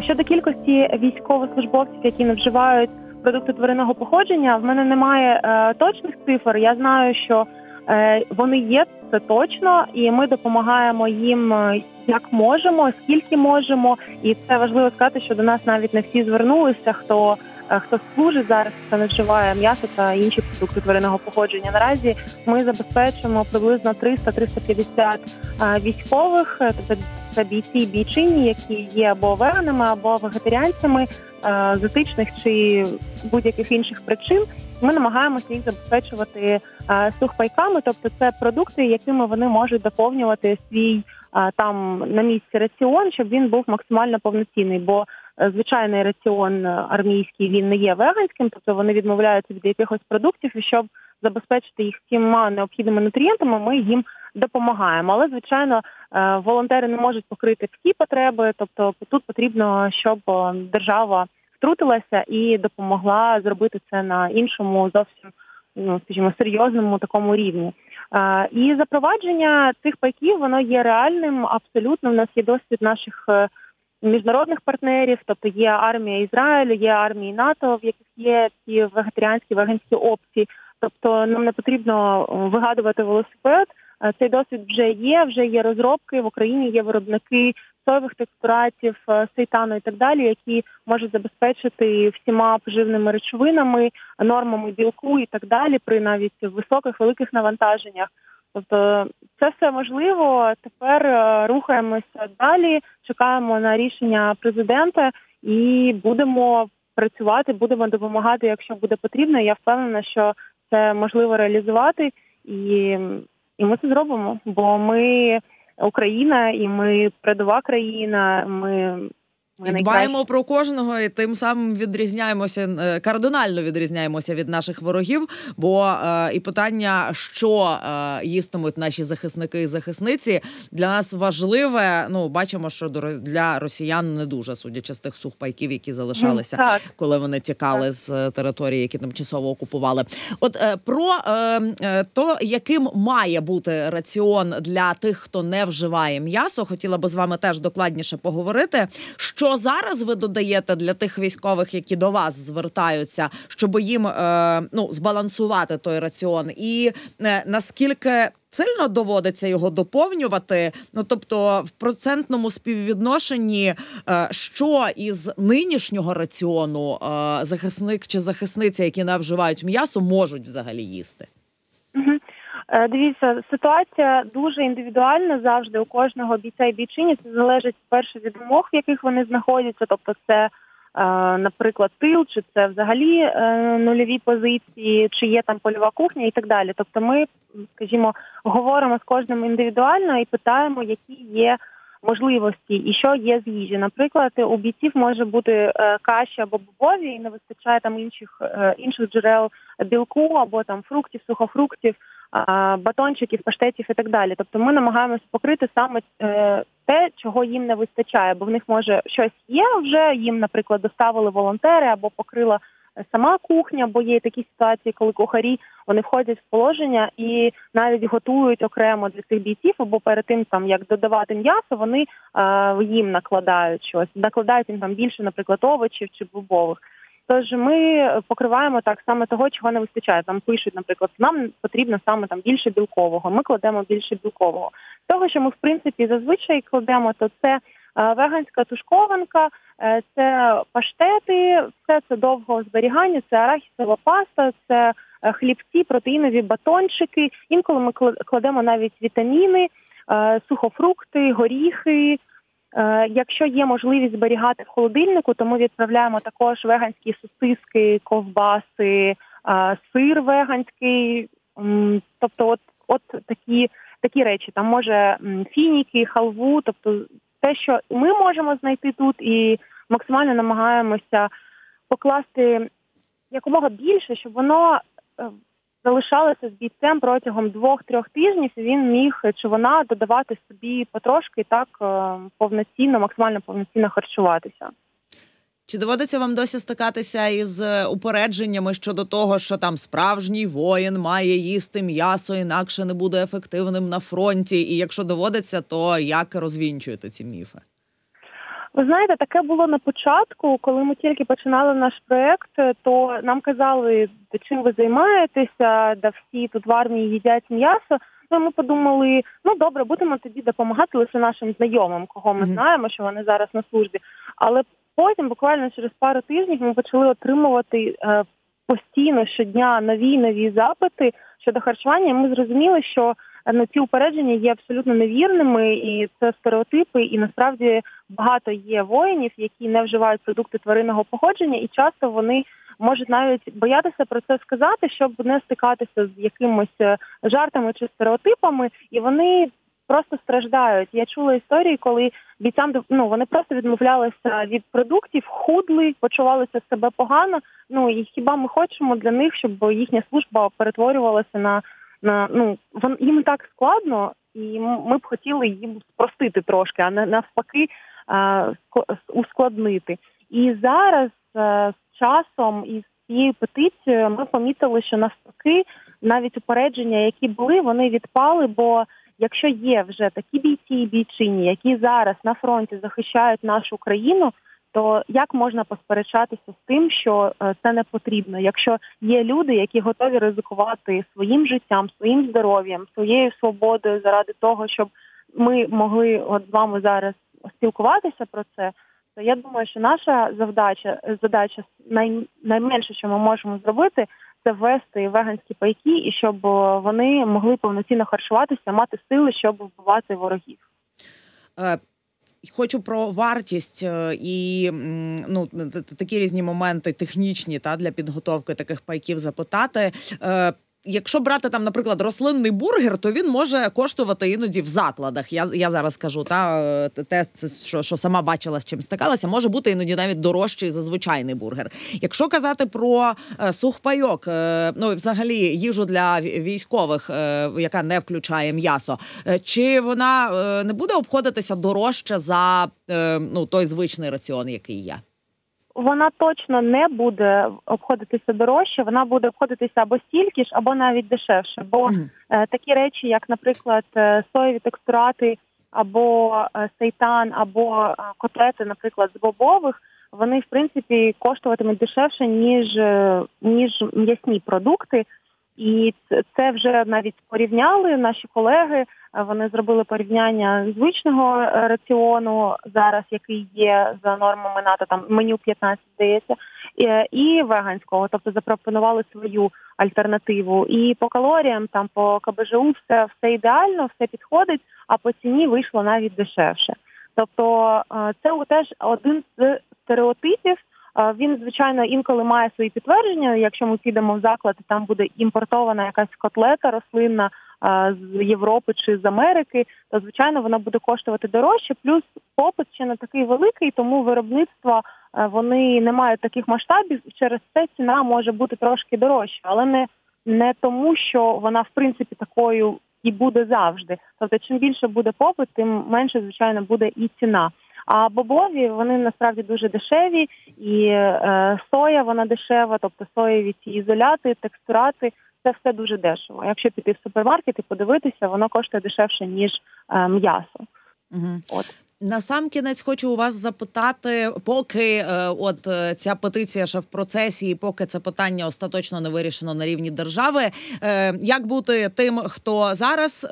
Щодо кількості військовослужбовців, які не вживають продукти тваринного походження, в мене немає е, точних цифр. Я знаю, що е, вони є це точно, і ми допомагаємо їм е, як можемо, скільки можемо, і це важливо сказати, що до нас навіть не всі звернулися. Хто хто служить зараз, хто не вживає м'ясо та інші продукти тваринного походження. Наразі ми забезпечимо приблизно 300-350 е, військових, тобто це бійці бійчині, які є або веганами, або вегетаріанцями з етичних чи будь-яких інших причин. Ми намагаємося їх забезпечувати сухпайками, тобто це продукти, якими вони можуть доповнювати свій там на місці раціон, щоб він був максимально повноцінний. Бо е, звичайний раціон армійський він не є веганським, тобто вони відмовляються від якихось продуктів, і щоб забезпечити їх всіма необхідними нутрієнтами, ми їм допомагаємо. Але звичайно, е, волонтери не можуть покрити всі потреби, тобто тут потрібно, щоб держава втрутилася і допомогла зробити це на іншому зовсім ну скажімо серйозному такому рівні. І запровадження цих пайків воно є реальним. Абсолютно в нас є досвід наших е, міжнародних партнерів, тобто є армія Ізраїлю, є армії НАТО, в яких є ці вегетаріанські веганські опції. Тобто нам не потрібно е, вигадувати велосипед. Е, цей досвід вже є. Вже є розробки в Україні. Є виробники соєвих текстуратів, е, сейтану і так далі, які можуть забезпечити всіма поживними речовинами, нормами білку і так далі, при навіть високих великих навантаженнях. Тобто це все можливо. Тепер рухаємося далі. Чекаємо на рішення президента і будемо працювати, будемо допомагати, якщо буде потрібно. Я впевнена, що це можливо реалізувати, і і ми це зробимо. Бо ми Україна, і ми передова країна. Ми і дбаємо про кожного, і тим самим відрізняємося е, кардинально відрізняємося від наших ворогів. Бо е, і питання, що е, їстимуть наші захисники і захисниці, для нас важливе. Ну бачимо, що для росіян не дуже судячи з тих сухпайків, які залишалися, так. коли вони тікали так. з території, які тимчасово окупували. От е, про е, е, то, яким має бути раціон для тих, хто не вживає м'ясо, хотіла би з вами теж докладніше поговорити. Що зараз ви додаєте для тих військових, які до вас звертаються, щоб їм е, ну збалансувати той раціон, і е, наскільки сильно доводиться його доповнювати? Ну тобто, в процентному співвідношенні, е, що із нинішнього раціону е, захисник чи захисниця, які не вживають м'ясо, можуть взагалі їсти? Е, дивіться, ситуація дуже індивідуальна завжди у кожного бійця і бійчині. Це залежить перше від умов, в яких вони знаходяться. Тобто, це, е, наприклад, тил, чи це взагалі е, нульові позиції, чи є там польова кухня і так далі. Тобто, ми, скажімо, говоримо з кожним індивідуально і питаємо, які є. Можливості і що є з їжі. Наприклад, у бійців може бути каші або бобові, і не вистачає там інших інших джерел білку або там фруктів, сухофруктів батончиків, паштетів і так далі. Тобто ми намагаємося покрити саме е, те, чого їм не вистачає, бо в них може щось є вже. Їм, наприклад, доставили волонтери або покрила сама кухня, бо є такі ситуації, коли кухарі вони входять в положення і навіть готують окремо для цих бійців, або перед тим там як додавати м'ясо, вони е, їм накладають щось, накладають їм там більше, наприклад, овочів чи бобових. Тож ми покриваємо так саме того, чого не вистачає. Там пишуть, наприклад, нам потрібно саме там більше білкового. Ми кладемо більше білкового. Того, що ми в принципі зазвичай кладемо, то це е, веганська тушкованка, це паштети, все це довго зберігання, це арахісова паста, це е, хлібці, протеїнові батончики. Інколи ми кладемо навіть вітаміни, сухофрукти, горіхи. Е, якщо є можливість зберігати в холодильнику, то ми відправляємо також веганські сосиски, ковбаси, е, сир веганський. Тобто, от от такі такі речі. Там може фініки, халву, тобто те, що ми можемо знайти тут, і максимально намагаємося покласти якомога більше, щоб воно залишалося з бійцем протягом двох-трьох тижнів. Він міг чи вона додавати собі потрошки так е, повноцінно, максимально повноцінно харчуватися. Чи доводиться вам досі стикатися із упередженнями щодо того, що там справжній воїн має їсти м'ясо, інакше не буде ефективним на фронті? І якщо доводиться, то як розвінчуєте ці міфи? Ви знаєте, таке було на початку, коли ми тільки починали наш проект, то нам казали, чим ви займаєтеся, да всі тут в армії їдять м'ясо. Ну ми подумали, ну добре, будемо тоді допомагати лише нашим знайомим, кого ми знаємо, що вони зараз на службі. Але потім, буквально через пару тижнів, ми почали отримувати е, постійно щодня нові нові запити щодо харчування. Ми зрозуміли, що ну ці упередження є абсолютно невірними, і це стереотипи. І насправді багато є воїнів, які не вживають продукти тваринного походження, і часто вони можуть навіть боятися про це сказати, щоб не стикатися з якимось е, жартами чи стереотипами, і вони. Просто страждають. Я чула історії, коли бійцям ну, вони просто відмовлялися від продуктів, худли, почувалися себе погано. Ну і хіба ми хочемо для них, щоб їхня служба перетворювалася на на ну їм так складно, і ми б хотіли їм спростити трошки, а не навпаки ускладнити. І зараз е, з часом і з цією петицією ми помітили, що навпаки навіть упередження, які були, вони відпали. Бо якщо є вже такі бійці і бійчині, які зараз на фронті захищають нашу країну то як можна посперечатися з тим, що е, це не потрібно, якщо є люди, які готові ризикувати своїм життям, своїм здоров'ям, своєю свободою заради того, щоб ми могли от з вами зараз спілкуватися про це, то я думаю, що наша завдача задача най, найменше, що ми можемо зробити, це ввести веганські пайки, і щоб вони могли повноцінно харчуватися, мати сили, щоб вбивати ворогів. Е, Хочу про вартість е, і ну такі різні моменти технічні та для підготовки таких пайків запитати. Якщо брати там, наприклад, рослинний бургер, то він може коштувати іноді в закладах. Я я зараз кажу, та е, те, що що сама бачила з чим стикалася, може бути іноді навіть дорожчий за звичайний бургер. Якщо казати про е, сухпайок, е, ну взагалі їжу для військових, яка не включає м'ясо, чи вона не буде обходитися дорожче за ну той звичний раціон, який є? Вона точно не буде обходитися дорожче, вона буде обходитися або стільки ж, або навіть дешевше. Бо е, такі речі, як, наприклад, е, соєві текстурати, або е, сейтан, або е, котлети, наприклад, з бобових, вони в принципі коштуватимуть дешевше ніж ніж м'ясні продукти. І це вже навіть порівняли наші колеги. Вони зробили порівняння звичного е, раціону зараз, який є за нормами НАТО, там меню 15, здається, і веганського, тобто запропонували свою альтернативу. І по калоріям, там по КБЖУ, все все ідеально, все підходить, а по ціні вийшло навіть дешевше. Тобто, е, це теж один з стереотипів. Він звичайно інколи має свої підтвердження. Якщо ми підемо в заклад, і там буде імпортована якась котлета рослинна з Європи чи з Америки, то звичайно вона буде коштувати дорожче. Плюс попит ще не такий великий, тому виробництва вони не мають таких масштабів. Через це ціна може бути трошки дорожча, але не не тому, що вона в принципі такою і буде завжди. Тобто, чим більше буде попит, тим менше звичайно буде і ціна. А бобові вони насправді дуже дешеві, і е, соя вона дешева, тобто соєві ці ізоляти, текстурати. Це все дуже дешево. Якщо піти в супермаркет і подивитися, воно коштує дешевше ніж е, м'ясо. Угу. От на сам кінець хочу у вас запитати, поки е, от е, ця петиція ще в процесі, і поки це питання остаточно не вирішено на рівні держави. Е, як бути тим, хто зараз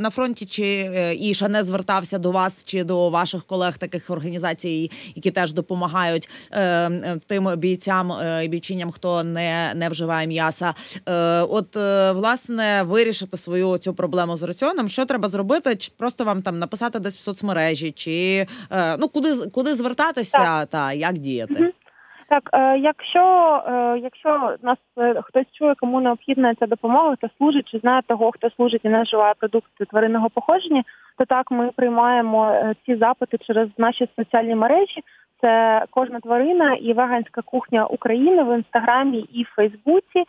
на фронті, чи і ще не звертався до вас чи до ваших колег таких організацій, які теж допомагають тим бійцям і бійчиням, хто не не вживає м'яса? От власне вирішити свою цю проблему з раціоном, що треба зробити? Чи просто вам там написати десь в соцмережі? Чи е, ну куди куди звертатися так. та як діяти? Так, е, якщо е, якщо нас хтось чує, кому необхідна ця допомога, хто служить чи знає того, хто служить і не вживає продукти тваринного походження, то так ми приймаємо ці запити через наші соціальні мережі. Це кожна тварина і веганська кухня України в інстаграмі і в Фейсбуці.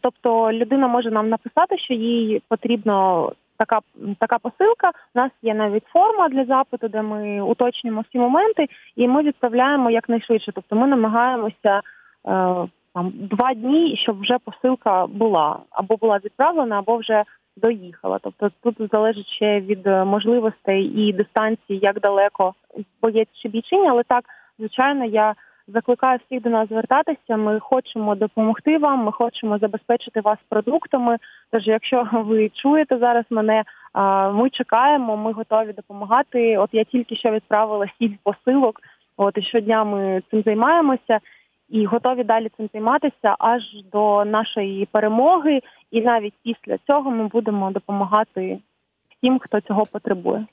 Тобто людина може нам написати, що їй потрібно така така посилка. У нас є навіть форма для запиту, де ми уточнюємо всі моменти, і ми відправляємо якнайшвидше. Тобто ми намагаємося. Е, там два дні, щоб вже посилка була або була відправлена, або вже доїхала. Тобто тут залежить ще від е, можливостей і дистанції, як далеко боєць чи бійчиня, але так, звичайно, я закликаю всіх до нас звертатися. Ми хочемо допомогти вам. Ми хочемо забезпечити вас продуктами. Тож, якщо ви чуєте зараз мене, ми чекаємо, ми готові допомагати. От я тільки що відправила сіль посилок. От і щодня ми цим займаємося і готові далі цим займатися аж до нашої перемоги. І навіть після цього ми будемо допомагати всім, хто цього потребує.